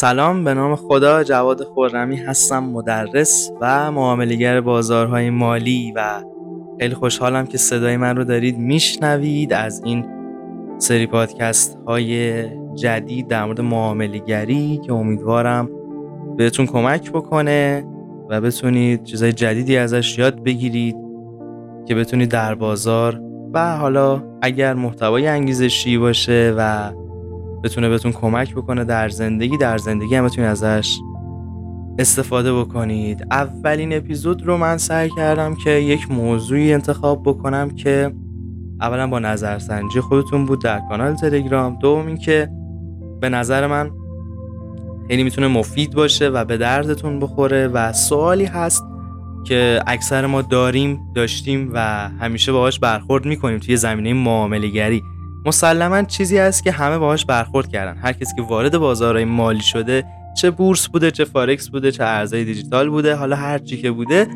سلام به نام خدا جواد خورمی هستم مدرس و معاملگر بازارهای مالی و خیلی خوشحالم که صدای من رو دارید میشنوید از این سری پادکست های جدید در مورد معاملگری که امیدوارم بهتون کمک بکنه و بتونید چیزای جدیدی ازش یاد بگیرید که بتونید در بازار و حالا اگر محتوای انگیزشی باشه و بتونه بهتون کمک بکنه در زندگی در زندگی هم بتونید ازش استفاده بکنید. اولین اپیزود رو من سعی کردم که یک موضوعی انتخاب بکنم که اولا با نظرسنجی خودتون بود در کانال تلگرام. دوم این که به نظر من خیلی می‌تونه مفید باشه و به دردتون بخوره و سوالی هست که اکثر ما داریم داشتیم و همیشه باهاش برخورد می‌کنیم توی زمینه معامله گری مسلما چیزی هست که همه باهاش برخورد کردن. هر کسی که وارد بازارهای مالی شده چه بورس بوده چه فارکس بوده چه ارزهای دیجیتال بوده حالا هر چی که بوده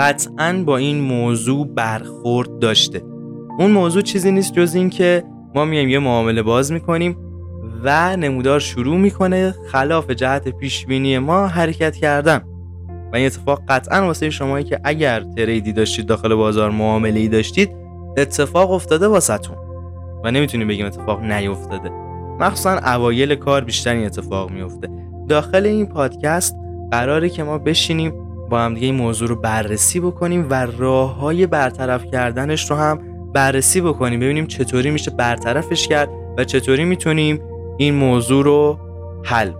قطعا با این موضوع برخورد داشته. اون موضوع چیزی نیست جز این که ما میایم یه معامله باز می‌کنیم و نمودار شروع می‌کنه خلاف جهت پیش بینی ما حرکت کردن. و این اتفاق قطعا واسه شمایی که اگر تریدی داشتید داخل بازار معامله ای داشتید اتفاق افتاده واسهتون. و نمی‌تونیم بگیم اتفاق نیفتاده. مخصوصا اوایل کار بیشتر این اتفاق میفته. داخل این پادکست قراره که ما بشینیم با هم دیگه این موضوع رو بررسی بکنیم و راه های برطرف کردنش رو هم بررسی بکنیم. ببینیم چطوری میشه برطرفش کرد و چطوری می‌تونیم این موضوع رو حل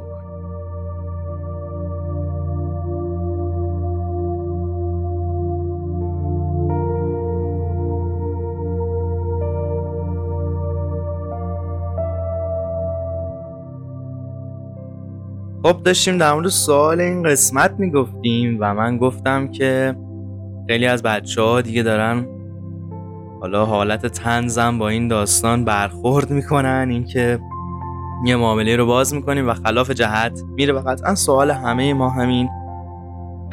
خب داشتیم در مورد سوال این قسمت می‌گفتیم و من گفتم که خیلی از بچه ها دیگه دارن حالا حالت تنزم با این داستان برخورد می‌کنن اینکه یه معامله رو باز می‌کنیم و خلاف جهت میره. و قطعا سوال همه ما همین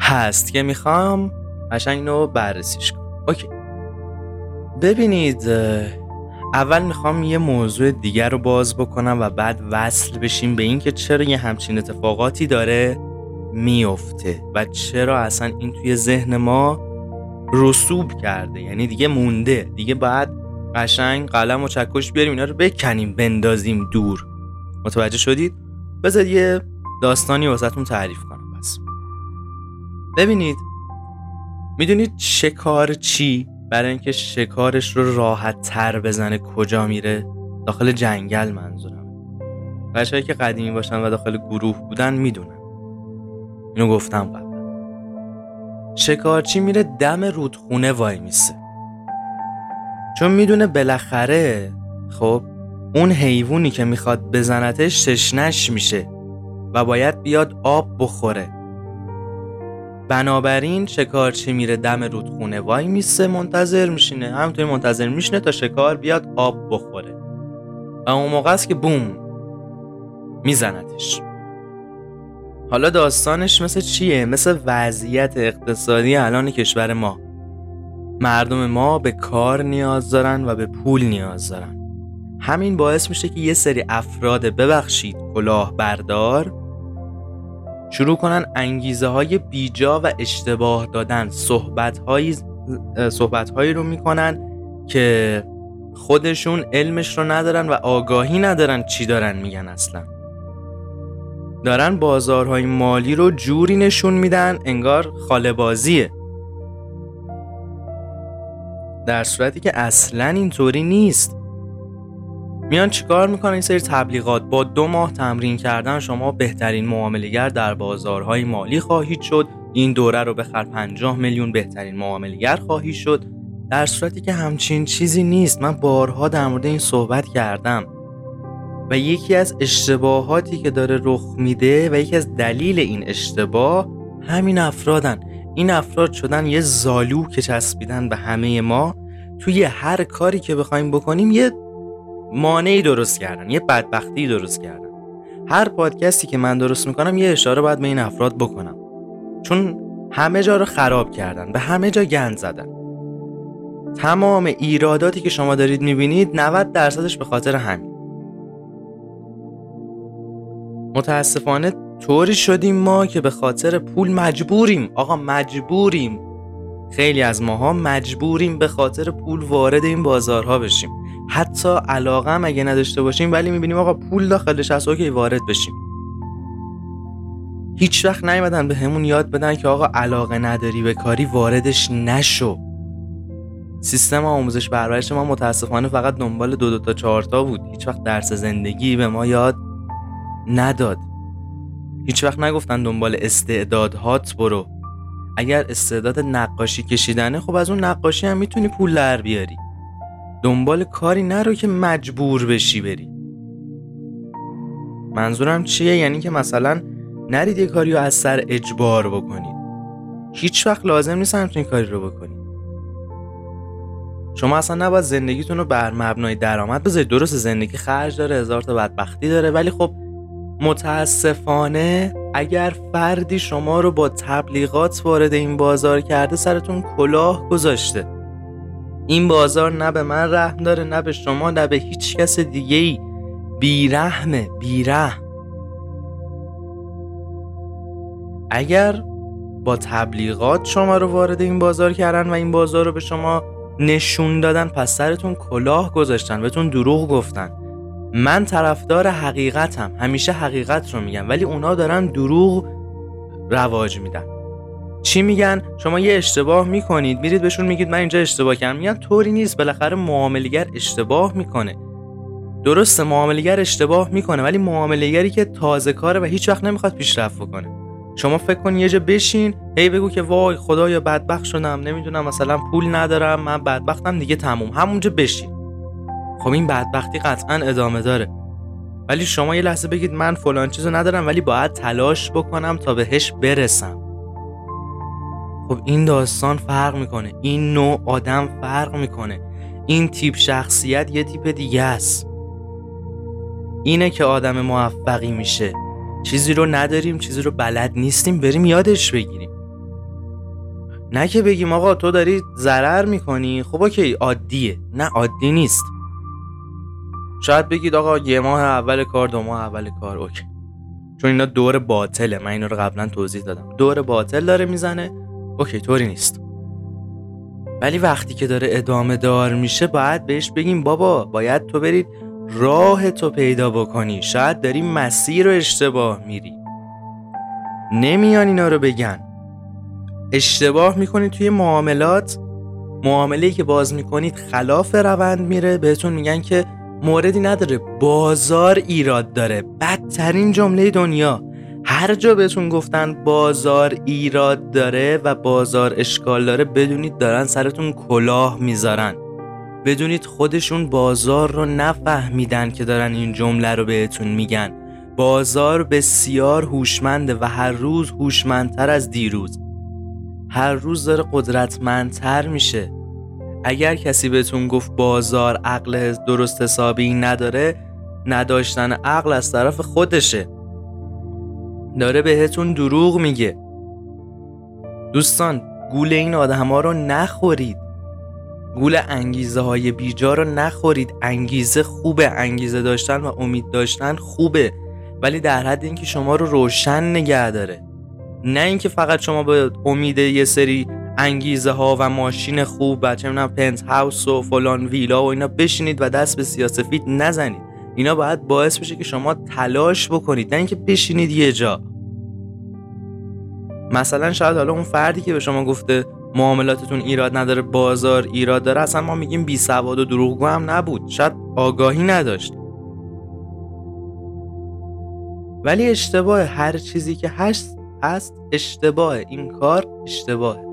هست که می‌خوام قشنگ اینو بررسیش کنم. اوکی. ببینید اول می‌خوام یه موضوع دیگر رو باز بکنم و بعد وصل بشیم به اینکه چرا یه همچین اتفاقاتی داره میفته و چرا اصلا این توی ذهن ما رسوب کرده. یعنی دیگه مونده. دیگه بعد قشنگ قلم و چکش بیاریم اینا رو بکنیم بندازیم دور. متوجه شدید؟ بذار یه داستانی واسهتون تعریف کنم بس. ببینید. می‌دونید شکار چی؟ برای اینکه شکارش رو راحت تر بزنه کجا میره؟ داخل جنگل منظورم. بچه‌ای که قدیمی باشن و داخل گروه بودن می‌دونن. اینو گفتم قبلا شکارچی میره؟ دم رودخونه وای میسه. چون می‌دونه بالاخره خب اون حیوانی که می‌خواد بزنتش تشنش میشه و باید بیاد آب بخوره. بنابراین شکارچی میره دم رودخونه؟ وای میسه منتظر میشینه. همونطوری منتظر میشینه تا شکار بیاد آب بخوره. و اون موقع است که بوم میزنتش. حالا داستانش مثل چیه؟ مثل وضعیت اقتصادی الان کشور ما. مردم ما به کار نیاز دارن و به پول نیاز دارن. همین باعث میشه که یه سری افراد ببخشید کلاه بردار شروع کنن انگیزه های بیجا و اشتباه دادن. صحبت هایی, صحبت هایی رو می‌کنن که خودشون علمش رو ندارن و آگاهی ندارن چی دارن میگن اصلا. دارن بازارهای مالی رو جوری نشون میدن انگار خاله بازیه در صورتی که اصلا اینطوری نیست. میان چیکار می‌کنن؟ این سری تبلیغات با دو ماه تمرین کردن شما بهترین معاملگر در بازارهای مالی خواهید شد. این دوره رو بخر 50 میلیون بهترین معاملگر خواهید شد. در صورتی که همچین چیزی نیست. من بارها در مورد این صحبت کردم. و یکی از اشتباهاتی که داره رخ میده و یکی از دلیل این اشتباه همین افرادن. این افراد شدن یه زالو که چسبیدن به همه ما. توی هر کاری که بخوایم بکنیم یه مانعی درست کردن یه بدبختی درست کردن. هر پادکستی که من درست می‌کنم یه اشاره باید به این افراد بکنم. چون همه جا رو خراب کردن به همه جا گند زدن. تمام ایراداتی که شما دارید می‌بینید 90 درصدش به خاطر همین. متاسفانه طوری شدیم ما که به خاطر پول مجبوریم. آقا مجبوریم. خیلی از ماها مجبوریم به خاطر پول وارد این بازارها بشیم. حتی علاقه هم اگه نداشته باشیم ولی می‌بینیم آقا پول داخلش هست اوکی وارد بشیم. هیچ وقت نیومدن به همون یاد بدن که آقا علاقه نداری به کاری واردش نشو. سیستم آموزش پرورش ما متاسفانه فقط دنبال دو دو تا چهار تا بود. هیچ وقت درس زندگی به ما یاد نداد. هیچ وقت نگفتن دنبال استعدادهات برو. اگر استعداد نقاشی کشیدنه خب از اون نقاشی هم می‌تونی پول در بیاری. دنبال کاری نرو که مجبور بشی بری. منظورم چیه؟ یعنی که مثلا نرید یه کاری رو از سر اجبار بکنید. هیچ وقت لازم نیست همچین کاری رو بکنید. شما اصلا نباید زندگیتون رو بر مبنای درآمد بذارید. درست زندگی خرج داره هزار تا بدبختی داره ولی خب متاسفانه اگر فردی شما رو با تبلیغات وارد این بازار کرده سرتون کلاه گذاشته. این بازار نه به من رحم داره نه به شما نه به هیچ کس دیگه ای بیرحمه بیرحم. اگر با تبلیغات شما رو وارد این بازار کردن و این بازار رو به شما نشون دادن پس سرتون کلاه گذاشتن بهتون دروغ گفتن. من طرفدار حقیقتم. همیشه حقیقت رو میگم ولی اونا دارن دروغ رواج میدن. چی میگن؟ شما یه اشتباه می‌کنید میرید بهشون میگید من اینجا اشتباه کردم. میگن طوری نیست بالاخره معاملگر اشتباه می‌کنه. درسته معاملگر اشتباه می‌کنه ولی معاملگری که تازه کاره و هیچ وقت نمی‌خواد پیشرفت بکنه. شما فکر کن یه جا بشین هی بگو که وای خدایا بدبخت شدم نمی‌دونم مثلا پول ندارم من بدبختم دیگه تموم. همونجا بشین. خب این بدبختی قطعا ادامه داره. ولی شما یه لحظه بگید من فلان چیزو ندارم ولی باید تلاش بکنم تا بهش برسم. خب این داستان فرق می‌کنه. این نوع آدم فرق می‌کنه. این تیپ شخصیت یه تیپ دیگه است. اینه که آدم موفقی میشه. چیزی رو نداریم چیزی رو بلد نیستیم بریم یادش بگیریم. نه که بگیم آقا تو داری ضرر می‌کنی. خب OK عادیه. نه عادی نیست. شاید بگید آقا یه ماه اول کار دو ماه اول کار. OK. چون اینا دور باطله. من اینا رو قبلا توضیح دادم. دور باطل داره می‌زنه. اوکی طوری نیست. ولی وقتی که داره ادامه دار میشه باید بهش بگیم بابا باید تو برید راه تو پیدا بکنی. شاید داری مسیر رو اشتباه میری. نمیان اینا رو بگن. اشتباه می‌کنید توی معاملات. معامله که باز می‌کنید خلاف روند میره. بهتون میگن که موردی نداره بازار ایراد داره. بدترین جمله دنیا. هر جا بهتون گفتن بازار ایراد داره و بازار اشکال داره بدونید دارن سرتون کلاه می‌ذارن. بدونید خودشون بازار رو نفهمیدن که دارن این جمله رو بهتون میگن. بازار بسیار هوشمنده و هر روز هوشمندتر از دیروز. هر روز داره قدرتمندتر میشه. اگر کسی بهتون گفت بازار عقل درست حسابی نداره نداشتن عقل از طرف خودشه. داره بهتون دروغ میگه. دوستان گول این آدم ها رو نخورید. گول انگیزه های بیجا رو نخورید. انگیزه خوبه. انگیزه داشتن و امید داشتن خوبه. ولی در حد اینکه شما رو روشن نگه داره. نه اینکه فقط شما به امید یه سری انگیزه ها و ماشین خوب بچه نمی‌دونم پنت هاوس و فلان ویلا و اینا بشینید و دست به سیاسفید نزنید. اینا باید باعث بشه که شما تلاش بکنید نه اینکه بشینید یه جا. مثلا شاید حالا اون فردی که به شما گفته معاملاتتون ایراد نداره بازار ایراد داره اصلا ما میگیم بی سواد و دروغگو هم نبود. شاید آگاهی نداشت. ولی اشتباه هر چیزی که هست هست اشتباه. این کار اشتباهه.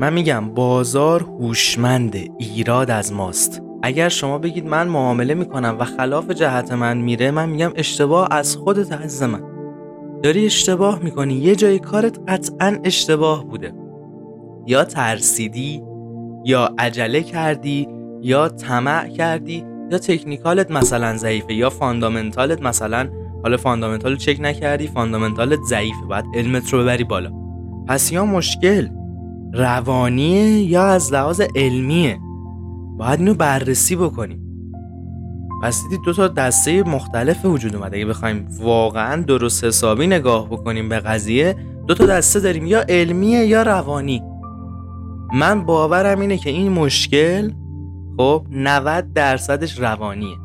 من میگم بازار هوشمنده ایراد از ماست. اگر شما بگید من معامله می‌کنم و خلاف جهت من میره من میگم اشتباه از خودت عزیز من. داری اشتباه می‌کنی. یه جای کارت قطعا اشتباه بوده. یا ترسیدی یا عجله کردی یا طمع کردی یا technical ت مثلا ضعیفه یا fundamental ت مثلا حالا fundamental چک نکردی fundamental ت ضعیفه باید علمت رو ببری بالا. پس یا مشکل روانیه یا از لحاظ علمیه. باید اینو بررسی بکنیم. پس دیدید دو تا دسته مختلف وجود اومده. اگه بخوایم واقعا درست حسابی نگاه بکنیم به قضیه دو تا دسته داریم یا علمیه یا روانی. من باورم اینه که این مشکل خب 90 درصدش روانیه.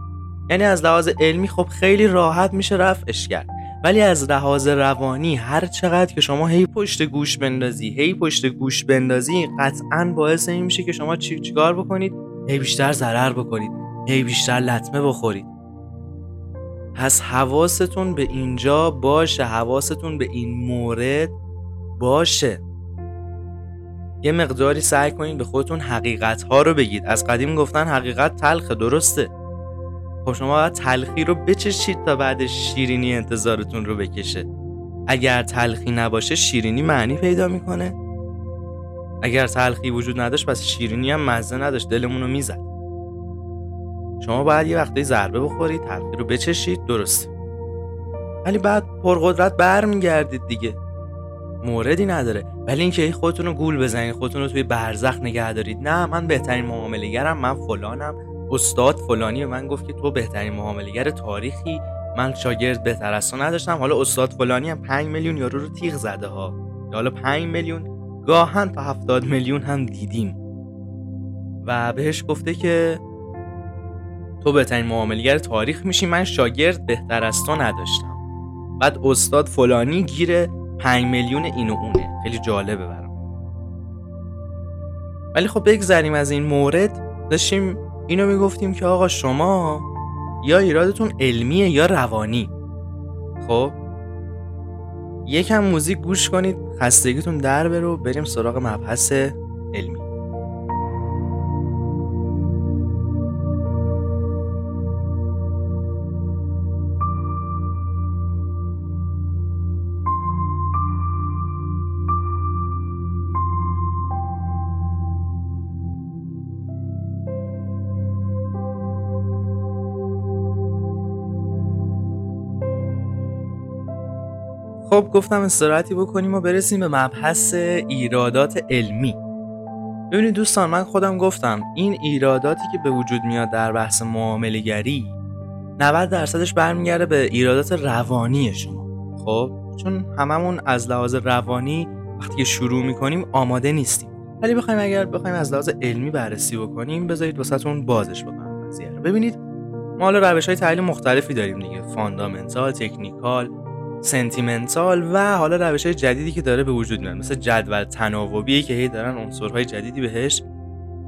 یعنی از لحاظ علمی خب خیلی راحت میشه رفعش کرد. ولی از لحاظ روانی هر چقدر که شما هی پشت گوش بندازی هی پشت گوش بندازی قطعا باعث این میشه که شما چی چیکار بکنید؟ هی بیشتر ضرر بکنید. هی بیشتر لطمه بخورید. پس حواستون به اینجا باشه. حواستون به این مورد باشه. یه مقداری سعی کنید به خودتون حقیقت ها رو بگید. از قدیم گفتن حقیقت تلخه درسته. خب شما باید تلخی رو بچشید تا بعدش شیرینی انتظارتون رو بکشه. اگر تلخی نباشه شیرینی معنی پیدا می‌کنه. اگر تلخی وجود نداشت پس شیرینی هم مزه نداشت. دلمون رو می‌زد. شما باید یه وقتی ضربه بخورید تلخی رو بچشید درسته. ولی بعد پرقدرت برمیگردید دیگه. موردی نداره. ولی اینکه خودتون رو گول بزنید خودتون رو توی برزخ نگه دارید. نه من بهترین معاملهگرم من فلانم. استاد فلانی من گفت که تو بهترین معاملهگر تاریخی. من شاگرد بهتر از تو نداشتم. حالا استاد فلانی هم 5 میلیون یورو رو تیغ زده ها. حالا 5 میلیون گاهن تا 70 میلیون هم دیدیم. و بهش گفته که تو بهترین معاملگر تاریخ میشی من شاگرد بهتر از تو نداشتم. بعد استاد فلانی گیره 5 میلیون اینو اونه. خیلی جالبه برام. ولی خب بگذریم از این مورد. داشتیم اینو می‌گفتیم که آقا شما یا ایرادتون علمیه یا روانی. خب؟ یکم موزیک گوش کنید خستگیتون در برو بریم سراغ مبحث علمی. خب گفتم استراحتی بکنیم و برسیم به مبحث ایرادات علمی. ببینید دوستان من خودم گفتم این ایراداتی که به وجود میاد در بحث معاملگری 90 درصدش برمیگرده به ایرادات روانی شما. خب چون هممون از لحاظ روانی وقتی که شروع می‌کنیم آماده نیستیم. ولی بخوایم اگر بخوایم از لحاظ علمی بررسی بکنیم بذارید واسهتون بازش بکنم. ببینید ما حالا روش های تحلیل مختلفی داریم دیگه. fundamental technical sentimental و حالا روش های جدیدی که داره به وجود میاد. مثل جدول تناوبی که هی دارن عنصرهای جدیدی بهش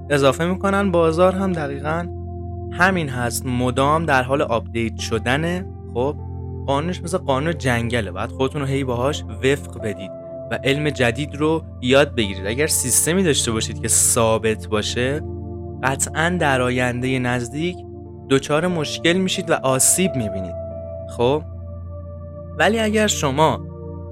اضافه می‌کنن. بازار هم دقیقا همین هست. مدام در حال update شدنه. خب قانونش مثل قانون جنگله. باید خودتون رو هی باهاش وفق بدید و علم جدید رو یاد بگیرید. اگر سیستمی داشته باشید که ثابت باشه قطعا در آینده نزدیک دچار مشکل میشید و آسیب می‌بینید. خب؟ ولی اگر شما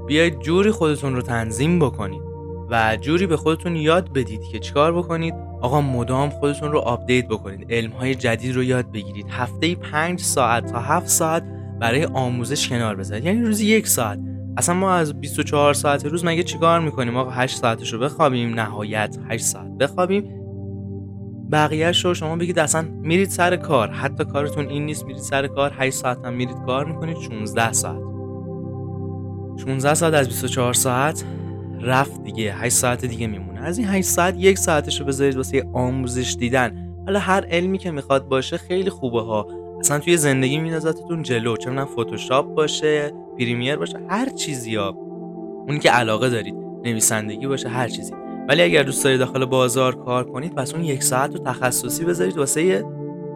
بیاید جوری خودتون رو تنظیم بکنید و جوری به خودتون یاد بدید که چیکار بکنید آقا مدام خودتون رو آپدیت بکنید. علم های جدید رو یاد بگیرید. هفته 5 ساعت تا 7 ساعت برای آموزش کنار بذارید. یعنی روزی یک ساعت. اصلا ما از 24 ساعت روز مگه چیکار می‌کنیم؟ آقا 8 ساعتش رو بخوابیم نهایت 8 ساعت بخوابیم. بقیهش رو شما بگید اصلا میرید سر کار. حتی کارتون این نیست میرید سر کار. 8 ساعت هم میرید کار می‌کنید. 16 ساعت. 16 ساعت از 24 ساعت رفت دیگه. 8 ساعت دیگه میمونه. از این 8 ساعت یک ساعتش رو بذارید واسه آموزش دیدن. حالا هر علمی که می‌خواد باشه خیلی خوبه ها. اصلا توی زندگی میندازتتون جلو. چه می‌دونم فتوشاپ باشه پریمیر باشه هر چیزی ها. اونی که علاقه دارید نویسندگی باشه هر چیزی. ولی اگر دوست دارید داخل بازار کار کنید پس اون یک ساعت رو تخصصی بذارید واسه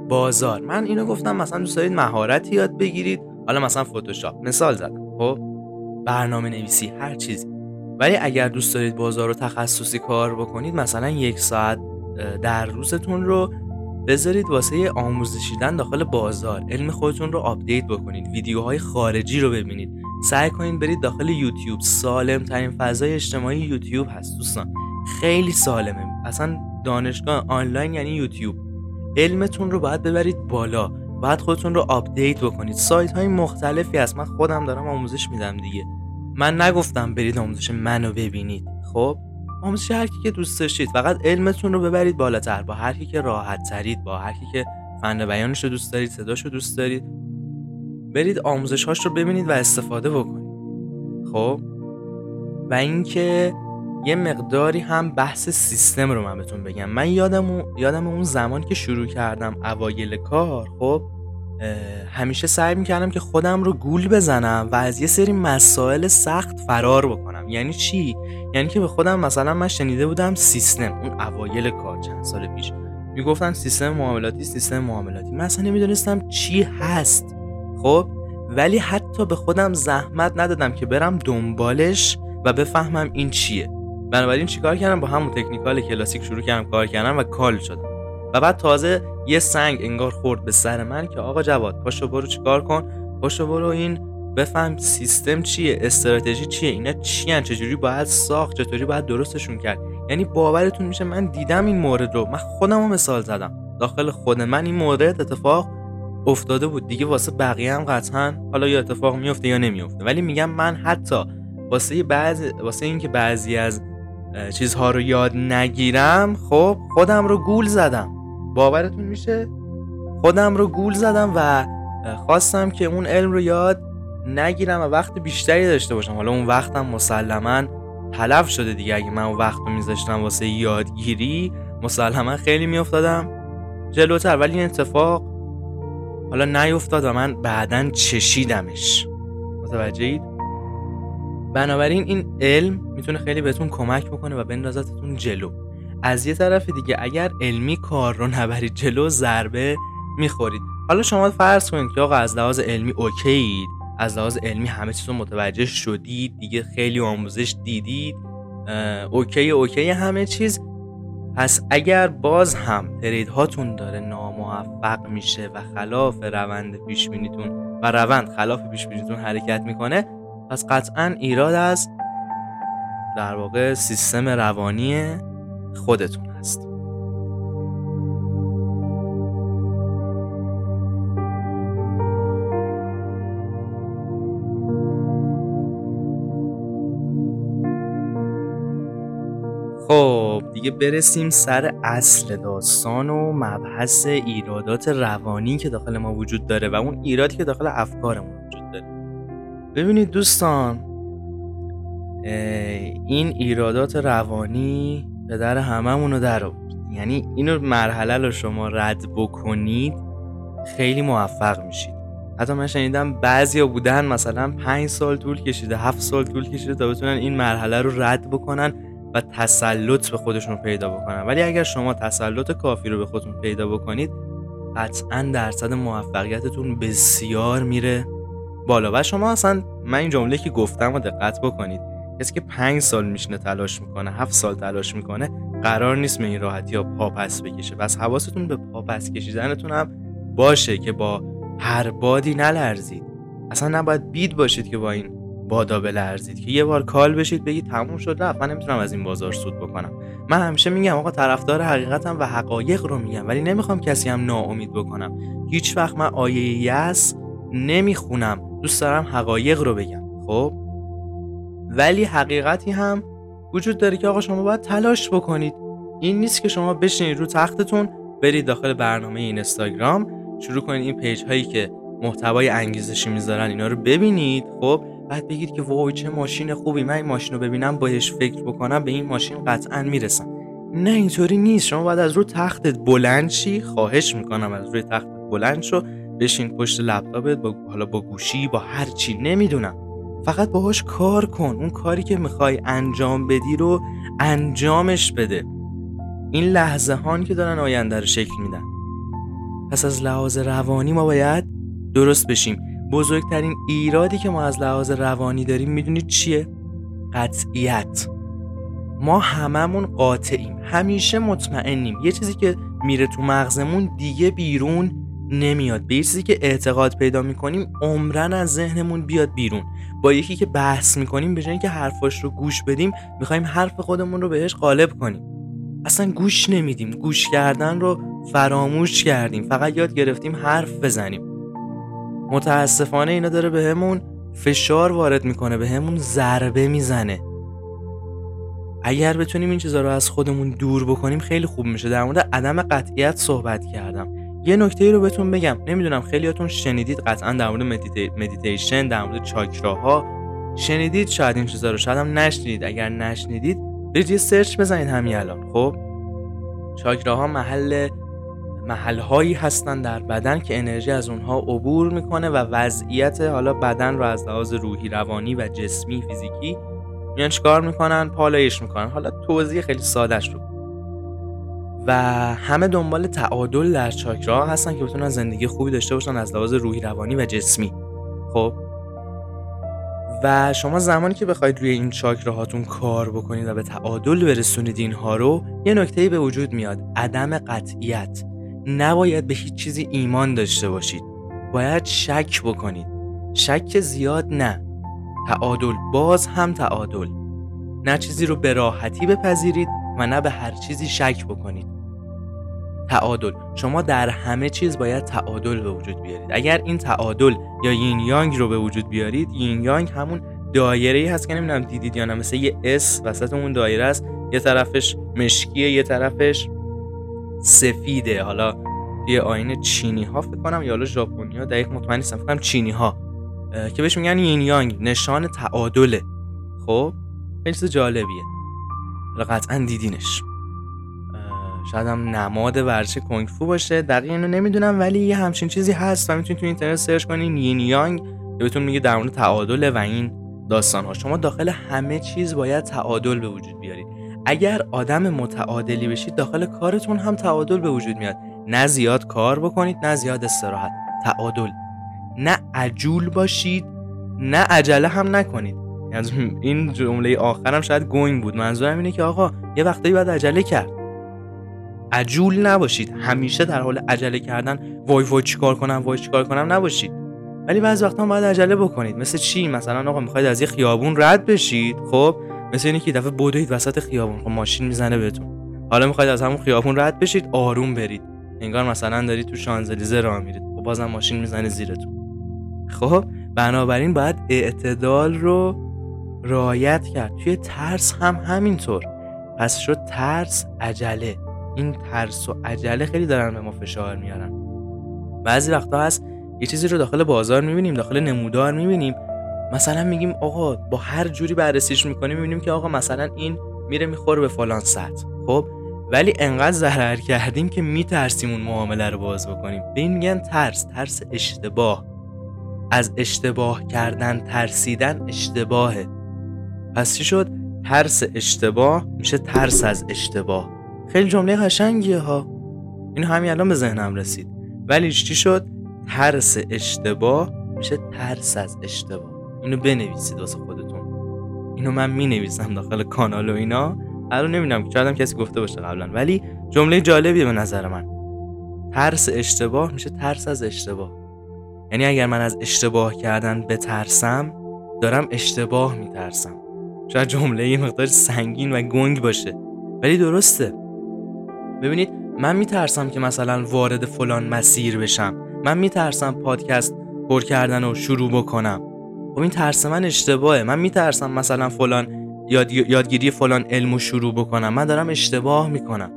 بازار. من اینو گفتم مثلا دوست دارید مهارتی یاد بگیرید. حالا مثلا فتوشاپ مثال زدم خب؟ برنامه نویسی هر چیزی. ولی اگر دوست دارید بازار رو تخصصی کار بکنید مثلا یک ساعت در روزتون رو بذارید واسه آموزش دیدن داخل بازار. علم خودتون رو update بکنید. ویدیوهای خارجی رو ببینید. سعی کنید برید داخل یوتیوب. سالم ترین فضای اجتماعی یوتیوب هست دوستان. خیلی سالمه. اصلا دانشگاه آنلاین یعنی یوتیوب. علمتون رو باید ببرید بالا. باید خودتون رو update بکنید. سایت های مختلفی هست. من خودم دارم آموزش میدم دیگه. من نگفتم برید آموزش منو ببینید. خب؟ آموزش هر کی که دوست داشتید. فقط علمتون رو ببرید بالاتر. با هر کی که راحت ترید با هر کی که فن بیانش رو دوست دارید صداش رو دوست دارید. برید آموزش هاش رو ببینید و استفاده بکنید. خب؟ و اینکه یه مقداری هم بحث سیستم رو من بهتون بگم. من یادم یادم اون زمان که شروع کردم اوایل کار خب؟ همیشه سعی می‌کردم که خودم رو گول بزنم و از یه سری مسائل سخت فرار بکنم. یعنی چی؟ یعنی که به خودم مثلا من شنیده بودم سیستم اون اوایل کار چند سال پیش. می‌گفتن سیستم معاملاتی سیستم معاملاتی. من اصلا نمی‌دونستم چی هست. خب؟ ولی حتی به خودم زحمت ندادم که برم دنبالش و بفهمم این چیه. بنابراین چیکار کردم؟ با همون تکنیکال کلاسیک شروع کردم کار کردم و کال شدم. و بعد تازه یه سنگ انگار خورد به سر من که آقا جواد پاشو برو چیکار کن؟ پاشو برو این بفهم سیستم چیه؟ استراتژی چیه؟ اینا چی چجوری باید ساخت؟ چطوری باید درستشون کرد؟ یعنی باورتون میشه من دیدم این مورد رو. من خودم رو مثال زدم. داخل خود من این مورد اتفاق افتاده بود. دیگه واسه بقیه هم قطعا حالا یا اتفاق میفته یا نمیفته. ولی میگم من حتی واسه بعض واسه اینکه بعضی از چیزها رو یاد نگیرم خب خودم رو گول زدم. باورتون میشه؟ خودم رو گول زدم و خواستم که اون علم رو یاد نگیرم و وقت بیشتری داشته باشم. حالا اون وقتم مسلما تلف شده دیگه. اگه من وقت رو میذاشتم واسه یادگیری مسلما خیلی میافتادم جلوتر. ولی این اتفاق حالا نیفتاد و من بعدا چشیدمش. متوجهید بنابراین این علم می‌تونه خیلی بهتون کمک بکنه و بندازتتون جلو. از یه طرف دیگه اگر علمی کار رو نبرید جلو ضربه می‌خورید حالا شما فرض کنید که آقا از لحاظ علمی اوکیید از لحاز علمی همه چیز رو متوجه شدید دیگه خیلی آموزش دیدید اوکی اوکی همه چیز. پس اگر باز هم ترید هاتون داره ناموفق میشه و خلاف روند پیش و روند خلاف پیش حرکت می‌کنه پس قطعا ایراد از در واقع سیستم روانی خودتون هست. خب دیگه برسیم سر اصل داستان و مبحث ایرادات روانی که داخل ما وجود داره و اون ایرادی که داخل افکارمون وجود داره. ببینید دوستان این ایرادات روانی پدر هممونو در آورد یعنی اینو مرحله رو شما رد بکنید خیلی موفق میشید. حتی من شنیدم بعضیا بودن مثلا پنج سال طول کشیده هفت سال طول کشیده تا بتونن این مرحله رو رد بکنن و تسلط به خودشون پیدا بکنن. ولی اگر شما تسلط کافی رو به خودتون پیدا بکنید قطعا درصد موفقیتتون بسیار میره بالا. و شما اصلا من این جمله که گفتم و دقت بکنید. کسی که پنج سال میشنه تلاش می‌کنه هفت سال تلاش می‌کنه قرار نیست به این راحتی یا پا پس بکشه. پس حواستون به پا پس کشیدنتون هم باشه که با هر بادی نلرزید. اصلا نباید بید باشید که با این بادا بلرزید. که یه بار کال بشید بگید تموم شد رفت. من نمی‌تونم از این بازار سود بکنم. من همیشه میگم آقا طرفدار حقیقتم و حقایق رو میگم ولی نمی‌خوام کسی هم ناامید بکنم. هیچ وقت من آیه یس نمی‌خونم. دوست دارم حقایق رو بگم. خب؟ ولی حقیقتی هم وجود داره که آقا شما باید تلاش بکنید. این نیست که شما بشینید رو تختتون برید داخل برنامه اینستاگرام شروع کنید این پیج هایی که محتوای انگیزشی می‌ذارن اینا رو ببینید خب؟ بعد بگید که وای چه ماشین خوبی من این ماشین رو ببینم باهاش فکر بکنم به این ماشین قطعا می‌رسم. نه اینطوری نیست. شما باید از رو تختت بلند شی خواهش می‌کنم از روی تختت بلند شو بشین پشت لپتاپت با حالا با گوشی با هر چی نمی‌دونم. فقط باهاش کار کن. اون کاری که می‌خوای انجام بدی رو انجامش بده. این لحظه هان که دارن آینده رو شکل میدن. پس از لحاظ روانی ما باید درست بشیم. بزرگترین ایرادی که ما از لحاظ روانی داریم می‌دونید چیه؟ قطعیت. ما هممون قاطعیم. همیشه مطمئنیم. یه چیزی که میره تو مغزمون دیگه بیرون نمیاد. به چیزی که اعتقاد پیدا می‌کنیم عمرن از ذهنمون بیاد بیرون. با یکی که بحث می‌کنیم به جای اینکه حرفاش رو گوش بدیم می‌خوایم حرف خودمون رو بهش غالب کنیم. اصلا گوش نمیدیم. گوش کردن رو فراموش کردیم. فقط یاد گرفتیم حرف بزنیم. متاسفانه اینا داره بهمون فشار وارد می‌کنه بهمون ضربه می‌زنه. اگر بتونیم این چیزها رو از خودمون دور بکنیم خیلی خوب میشه. در مورد عدم قطعیت صحبت کردم. یه نکته ای رو بهتون بگم. نمی‌دونم خیلیاتون شنیدید قطعا در مورد مدیتیشن در مورد چاکراها. شنیدید؟ شاید این چیزا رو شاید هم نشنیدید. اگر نشنیدید برید یه سرچ بزنید همین الان خب؟ چاکراها محل محل هایی هستن در بدن که انرژی از اونها عبور می‌کنه و وضعیت حالا بدن رو از لحاظ روحی روانی و جسمی فیزیکی میان چیکار می‌کنن؟ پالایش می‌کنن. حالا توضیح خیلی سادهش رو و همه دنبال تعادل در چاکرا هستن که بتونن زندگی خوبی داشته باشن از لحاظ روحی روانی و جسمی. خب؟ و شما زمانی که بخواید روی این چاکراهاتون کار بکنید و به تعادل برسونید اینها رو یه نکته به وجود میاد. عدم قطعیت. نباید به هیچ چیزی ایمان داشته باشید. باید شک بکنید. شک زیاد نه. تعادل. باز هم تعادل. نه چیزی رو به راحتی بپذیرید و نه به هر چیزی شک بکنید. تعادل. شما در همه چیز باید تعادل به وجود بیارید. اگر این تعادل یا یین یانگ رو به وجود بیارید یین یانگ همون دایره ای هست که نمی‌دونم دیدید یا نه. مثل یه S وسط اون دایره است. یه طرفش مشکیه یه طرفش سفیده. حالا یه آینه چینی ها فکر کنم یا حالا ژاپنی ها دقیق مطمئن نیستم فکر کنم چینی ها که بهش میگن یین یانگ نشان تعادله. خب؟ خیلی چیز جالبیه. قطعا دیدینش. شاید هم نماد ورزش کنگ فو باشه. دقیق اینو نمی‌دونم ولی یه همچین چیزی هست. و می‌تونید تو اینترنت search کنین یین یانگ که بهتون میگه در مورد تعادل و این داستان ها شما داخل همه چیز باید تعادل به وجود بیارید اگر آدم متعادلی بشید داخل کارتون هم تعادل به وجود میاد. نه زیاد کار بکنید نه زیاد استراحت. تعادل. نه عجول باشید نه عجله هم نکنید. یعنی این جمله آخرم شاید گوینگ بود. منظورم اینه که آقا یه وقتایی باید عجله کرد. عجول نباشید. همیشه در حال عجله کردن وای وای چیکار کنم وای چیکار کنم نباشید. ولی بعضی وقتا باید عجله بکنید. مثل چی؟ مثلا آقا می‌خواید از یه خیابون رد بشید خب؟ مثل اینکه دفعه بدوید وسط خیابون. خب ماشین می‌زنه بهتون. حالا می‌خواید از همون خیابون رد بشید آروم برید. انگار مثلا دارید تو شانزلیزه راه میرید. خب بازم ماشین می‌زنه زیرتون. خب؟ بنابراین باید اعتدال رو رعایت کرد. توی ترس هم همینطور. پس شد ترس عجله. این ترس و عجله خیلی دارن به ما فشار میارن. بعضی وقتا هست یه چیزی رو داخل بازار می‌بینیم داخل نمودار می‌بینیم. مثلا میگیم آقا با هر جوری بررسیش می‌کنیم می‌بینیم که آقا مثلا این میره می‌خوره به فلان سطح. خب؟ ولی انقدر ضرر کردیم که میترسیم اون معامله رو باز بکنیم. به این میگن ترس ترس اشتباه. از اشتباه کردن ترسیدن اشتباهه. پس چی شد؟ ترس اشتباه میشه ترس از اشتباه. خیلی جمله قشنگیه ها. این همین الان به ذهنم رسید. ولی چی شد؟ ترس اشتباه میشه ترس از اشتباه. اینو بنویسید واسه خودتون. اینو من می نویسم داخل کانال و اینا. الان نمی‌دونم که کسی گفته باشه قبلا. ولی جمله جالبیه به نظر من. ترس اشتباه میشه ترس از اشتباه. یعنی اگر من از اشتباه کردن بترسم دارم اشتباه میترسم. شاید جمله یه مقدار سنگین و گنگ باشه. ولی درسته. ببینید من میترسم که مثلا وارد فلان مسیر بشم. من میترسم پادکست پر کردن و شروع بکنم. خب این ترس من اشتباهه. من میترسم مثلا فلان یاد... یادگیری فلان علم شروع بکنم. من دارم اشتباه می‌کنم.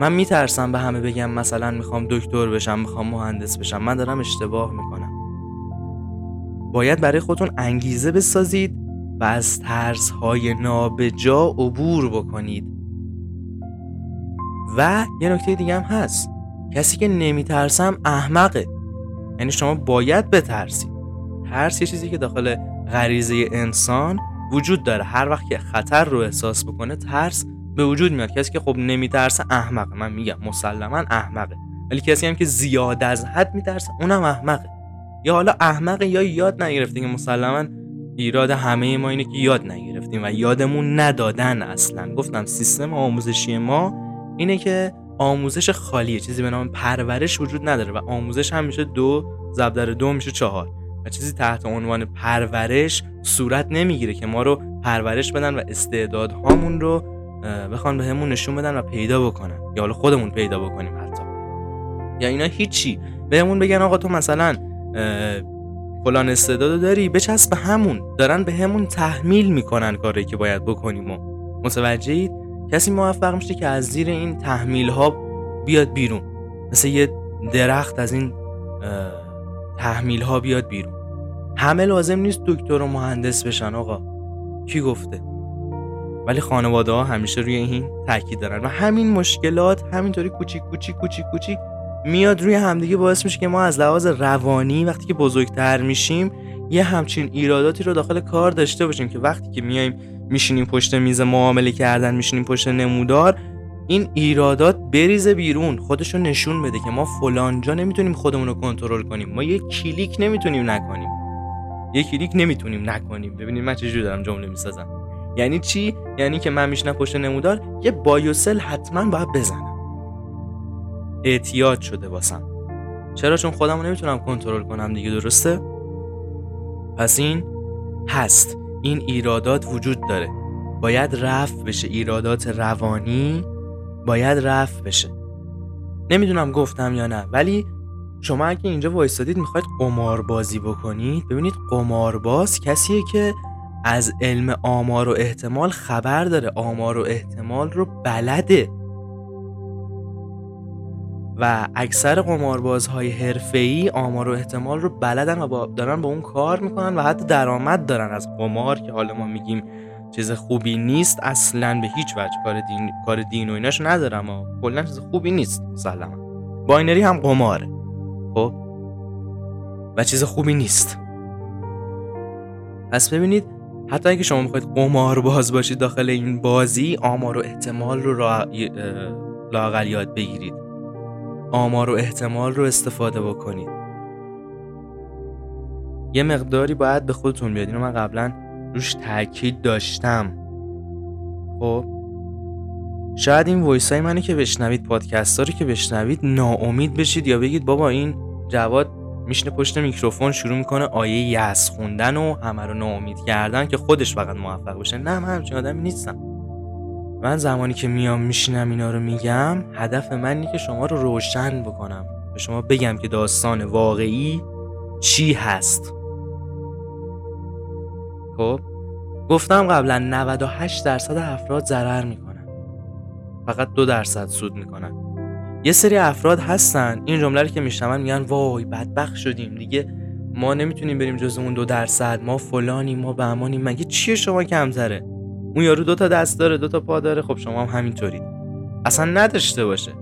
من میترسم به همه بگم مثلا می‌خوام دکتر بشم می‌خوام مهندس بشم. من دارم اشتباه می‌کنم. باید برای خودتون انگیزه بسازید و از ترس های نابجا عبور بکنید. و یه نکته دیگه هم هست. کسی که نمیترسم احمقه. یعنی شما باید بترسید ترس یه چیزی که داخل غریزه انسان وجود داره. هر وقت که خطر رو احساس بکنه ترس به وجود میاد. کسی که خب نمیترسه احمقه. من میگم مسلما احمقه. ولی کسی هم که زیاد از حد میترسه اونم احمقه. یا حالا احمقه یا یاد نگرفته که مسلما ایراد همه ما اینه که یاد نگرفتیم و یادمون ندادن اصلا. گفتم سیستم آموزشی ما اینه که آموزش خالیه چیزی به نام پرورش وجود نداره و آموزش هم میشه دو ضرب در دو میشه چهار. و چیزی تحت عنوان پرورش صورت نمی‌گیره که ما رو پرورش بدن و استعدادهامون رو بخوان به همون نشون بدن و پیدا بکنن. یا حالا خودمون پیدا بکنیم حتی. یا اینا هیچی. بهمون بگن آقا تو مثلا فلان استعداد داری بچسب به همون. دارن به همون تحمیل می‌کنن کاری که باید بکنیم و. متوجهید کسی موفق میشه که از زیر این تحمیل ها بیاد بیرون. مثل یه درخت از این تحمیل ها بیاد بیرون. همه لازم نیست دکتر و مهندس بشن آقا. کی گفته؟ ولی خانواده ها همیشه روی این تاکید دارن و همین مشکلات همینطوری کوچیک کوچیک کوچیک کوچیک میاد روی همدیگه. باعث میشه که ما از لحاظ روانی وقتی که بزرگتر میشیم یه همچین ایراداتی رو داخل کار داشته باشیم که وقتی که میایم میشینیم پشت میز معامله کردن میشینیم پشت نمودار این ایرادات بریزه بیرون خودشو نشون بده که ما فلانجا نمی‌تونیم خودمون رو کنترل کنیم. ما یه کلیک نمی‌تونیم نکنیم. یه کلیک نمی‌تونیم نکنیم. ببینید من چجوری دارم جمله می‌سازم. یعنی چی؟ یعنی که من میشنم پشت نمودار یه بایوسل حتما باید بزنم. اعتیاد شده واسم. چرا؟ چون خودم نمی‌تونم کنترل کنم دیگه درسته؟ پس این هست. این ایرادات وجود داره. باید رفت بشه ایرادات روانی باید رفت بشه. نمی‌دونم گفتم یا نه ولی شما اگه اینجا وایستادید می‌خواید قمار بازی بکنید ببینید قمارباز کسیه که از علم آمار و احتمال خبر داره. آمار و احتمال رو بلده. و اکثر قماربازهای حرفه‌ای آمار و احتمال رو بلدن و با دارن با اون کار می‌کنن و حتی درآمد دارن از قمار که حالا ما میگیم چیز خوبی نیست اصلا به هیچ وجه کار دین کار دین و ایناش ندارم و کلا چیز خوبی نیست مسلما. باینری هم قماره خب؟ و چیز خوبی نیست. پس ببینید حتی اگه شما می‌خواید قمار باز باشید داخل این بازی آمار و احتمال رو را... لاغل یاد بگیرید. آمار و احتمال رو استفاده بکنید. یه مقداری باید به خودتون بیاد. اینو من قبلا روش تاکید داشتم. خب؟ شاید این voice های منی که بشنوید پادکست رو که بشنوید ناامید بشید یا بگید بابا این جواد میشینه پشت میکروفون شروع می‌کنه آیه یأس خوندن و همه رو ناامید کردن که خودش فقط موفق بشه نه من همچین آدمی نیستم. من زمانی که میام میشینم اینا رو میگم هدف من اینه که شما رو روشن بکنم. به شما بگم که داستان واقعی چی هست. خب گفتم قبلا 98 درصد افراد ضرر می‌کنن. فقط دو درصد سود می‌کنن. یه سری افراد هستن این جمله رو که میشنون میگن وای بدبخت شدیم دیگه. ما نمی‌تونیم بریم جز اون دو درصد. ما فلانی ما بهمانیم. مگه چیه شما کمتره؟ اون یارو دو تا دست داره دو تا پا داره. خب شما هم همینطورید اصلا نداشته باشه.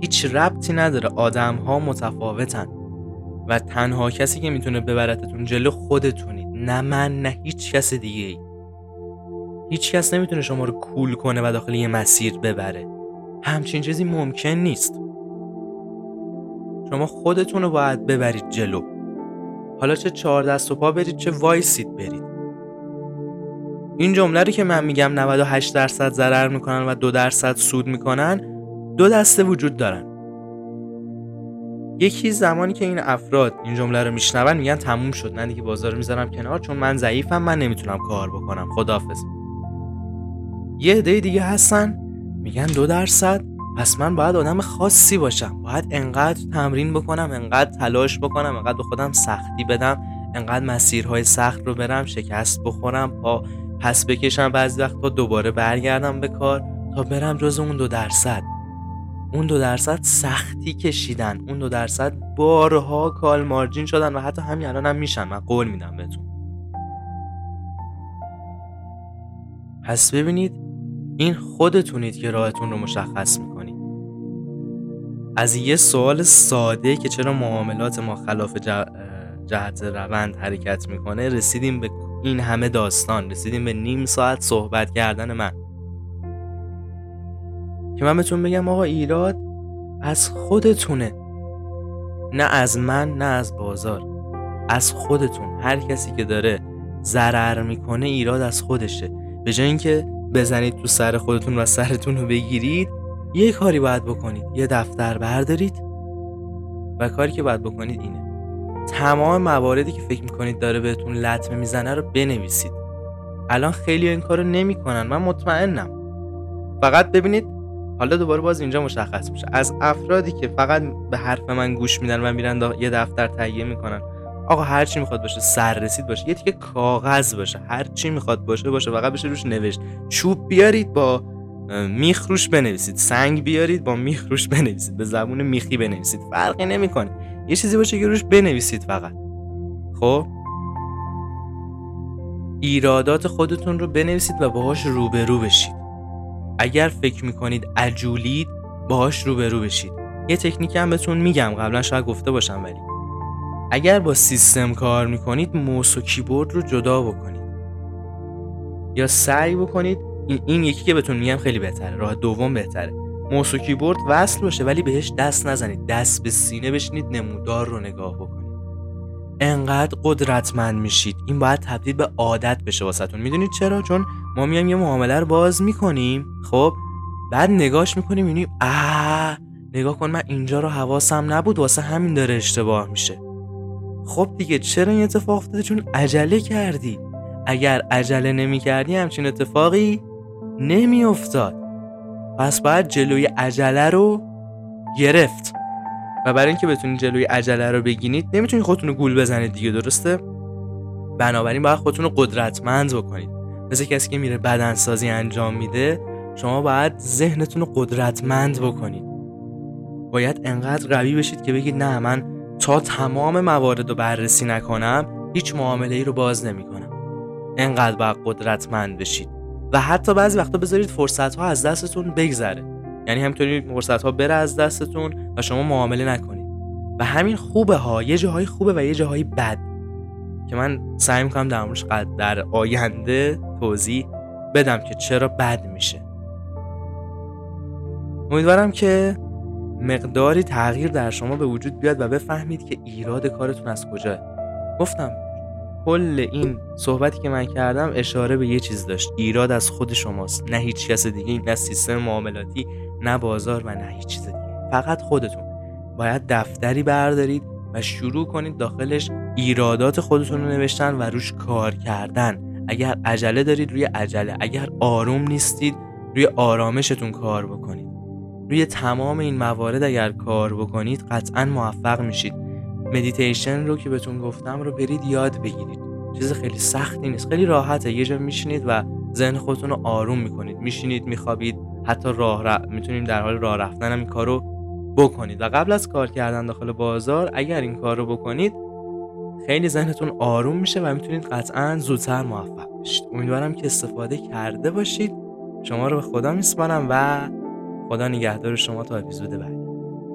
هیچ ربطی نداره. آدم ها متفاوتن. و تنها کسی که می‌تونه ببرتتون جلو خودتونید. نه من نه هیچ کس دیگه ای. هیچ کس نمی‌تونه شما رو کول کنه و داخل یه مسیر ببره. همچین چیزی ممکن نیست. شما خودتون رو باید ببرید جلو. حالا چه چهار دست و پا برید چه وایسید برید. این جمله رو که من میگم 98 درصد ضرر می‌کنن و دو درصد سود می‌کنن دو دسته وجود دارن. یکی زمانی که این افراد این جمله رو میشنون میگن تموم شد من دیگه بازار می‌ذارم کنار چون من ضعیفم من نمی‌تونم کار بکنم خداحافظ. یه عده دیگه هستن میگن دو درصد. پس من باید آدم خاصی باشم. باید انقدر تمرین بکنم انقدر تلاش بکنم انقدر به خودم سختی بدم انقدر مسیرهای سخت رو برم شکست بخورم پا پس بکشم بعضی وقت دوباره برگردم به کار تا برم جز اون دو درصد. اون دو درصد سختی کشیدن. اون دو درصد بارها کال مارجین شدن و حتی همین الان هم میشن. من قول میدم بهتون. پس ببینید این خودتونید که راهتون رو مشخص می‌کنید. از یه سوال ساده که چرا معاملات ما خلاف جهت روند حرکت می‌کنه رسیدیم به این همه داستان رسیدیم به نیم ساعت صحبت کردن من. که من بهتون بگم آقا ایراد از خودتونه. نه از من نه از بازار. از خودتون. هر کسی که داره ضرر می‌کنه ایراد از خودشه. به جای اینکه بزنید تو سر خودتون و سرتون رو بگیرید یه کاری باید بکنید. یه دفتر بردارید. و کاری که باید بکنید اینه. تمام مواردی که فکر می‌کنید داره بهتون لطمه می‌زنه رو بنویسید. الان خیلی این کارو نمی‌کنن. من مطمئنم. فقط ببینید حالا دوباره باز اینجا مشخص میشه. از افرادی که فقط به حرف من گوش میدن و میرن یه دفتر تهیه می‌کنن. آقا هر چی می‌خواد باشه سر رسید باشه. یه تیکه کاغذ باشه. هر چی می‌خواد باشه باشه. فقط بشه روش نوشت. چوب بیارید با میخ روش بنویسید. سنگ بیارید با میخ روش بنویسید. به زبون میخی بنویسید. فرقی نمی‌کنه. یه چیزی باشه که روش بنویسید فقط. خب؟ ایرادات خودتون رو بنویسید و باهاش روبرو بشید. اگر فکر می‌کنید عجولید باهاش روبرو بشید. یه تکنیک هم بهتون میگم. قبلا شاید گفته باشم ولی. اگر با سیستم کار می‌کنید موس و کیبورد رو جدا بکنید. یا سعی بکنید این, یکی که بهتون میگم خیلی بهتره راه دوم بهتره. موس کیبورد وصل باشه ولی بهش دست نزنید. دست به سینه بشینید نمودار رو نگاه بکنید. انقدر قدرتمند میشید. این باید تبدیل به عادت بشه واسهتون. می‌دونید چرا؟ چون ما میایم یه معامله رو باز می‌کنیم خب؟ بعد نگاش می‌کنیم می‌بینیم آ نگاه کن من اینجا رو حواسم نبود واسه همین داره اشتباه میشه. خب دیگه چرا این اتفاق افتاده؟ چون عجله کردی. اگر عجله نمی کردی همچین اتفاقی نمی افتاد پس باید جلوی عجله رو گرفت. و برای اینکه بتونید جلوی عجله رو بگینید نمی‌تونید خودتون رو گول بزنید دیگه درسته؟ بنابراین باید خودتون رو قدرتمند بکنید. مثل کسی که میره بدنسازی انجام میده شما باید ذهنتون رو قدرتمند بکنید. باید انقدر قوی بشید که بگید نه من تا تمام موارد رو بررسی نکنم هیچ معامله ای رو باز نمی‌کنم. انقدر باید قدرتمند بشید. و حتی بعضی وقتا بذارید فرصت ها از دستتون بگذره. یعنی همینطوری فرصت ها بره از دستتون و شما معامله نکنید. و همین خوبه ها یه جاهای خوبه و یه جاهای بد. که من سعی می‌کنم در موردش در آینده توضیح بدم که چرا بد میشه. امیدوارم که مقداری تغییر در شما به وجود بیاد و بفهمید که ایراد کارتون از کجاه. گفتم کل این صحبتی که من کردم اشاره به یه چیز داشت. ایراد از خود شماست. نه هیچ کس دیگه نه سیستم معاملاتی نه بازار و نه هیچ چیز دیگه. فقط خودتون. باید دفتری بردارید و شروع کنید داخلش ایرادات خودتون رو نوشتن و روش کار کردن. اگر عجله دارید روی عجله. اگر آروم نیستید روی آرامشتون کار بکنید. روی تمام این موارد اگر کار بکنید قطعا موفق میشید. مدیتیشن رو که بهتون گفتم رو برید یاد بگیرید. چیز خیلی سختی نیست خیلی راحته. یه جا میشینید و ذهن خودتون رو آروم می‌کنید. میشینید میخوابید حتی راه ر... می‌تونید در حال راه رفتن هم این کار رو بکنید. و قبل از کار کردن داخل بازار اگر این کار رو بکنید خیلی ذهنتون آروم میشه و می‌تونید قطعا زودتر موفق بشید. امیدوارم که استفاده کرده باشید. شما رو به خدا میسپارم و خدا نگهدار شما تا اپیزود بعد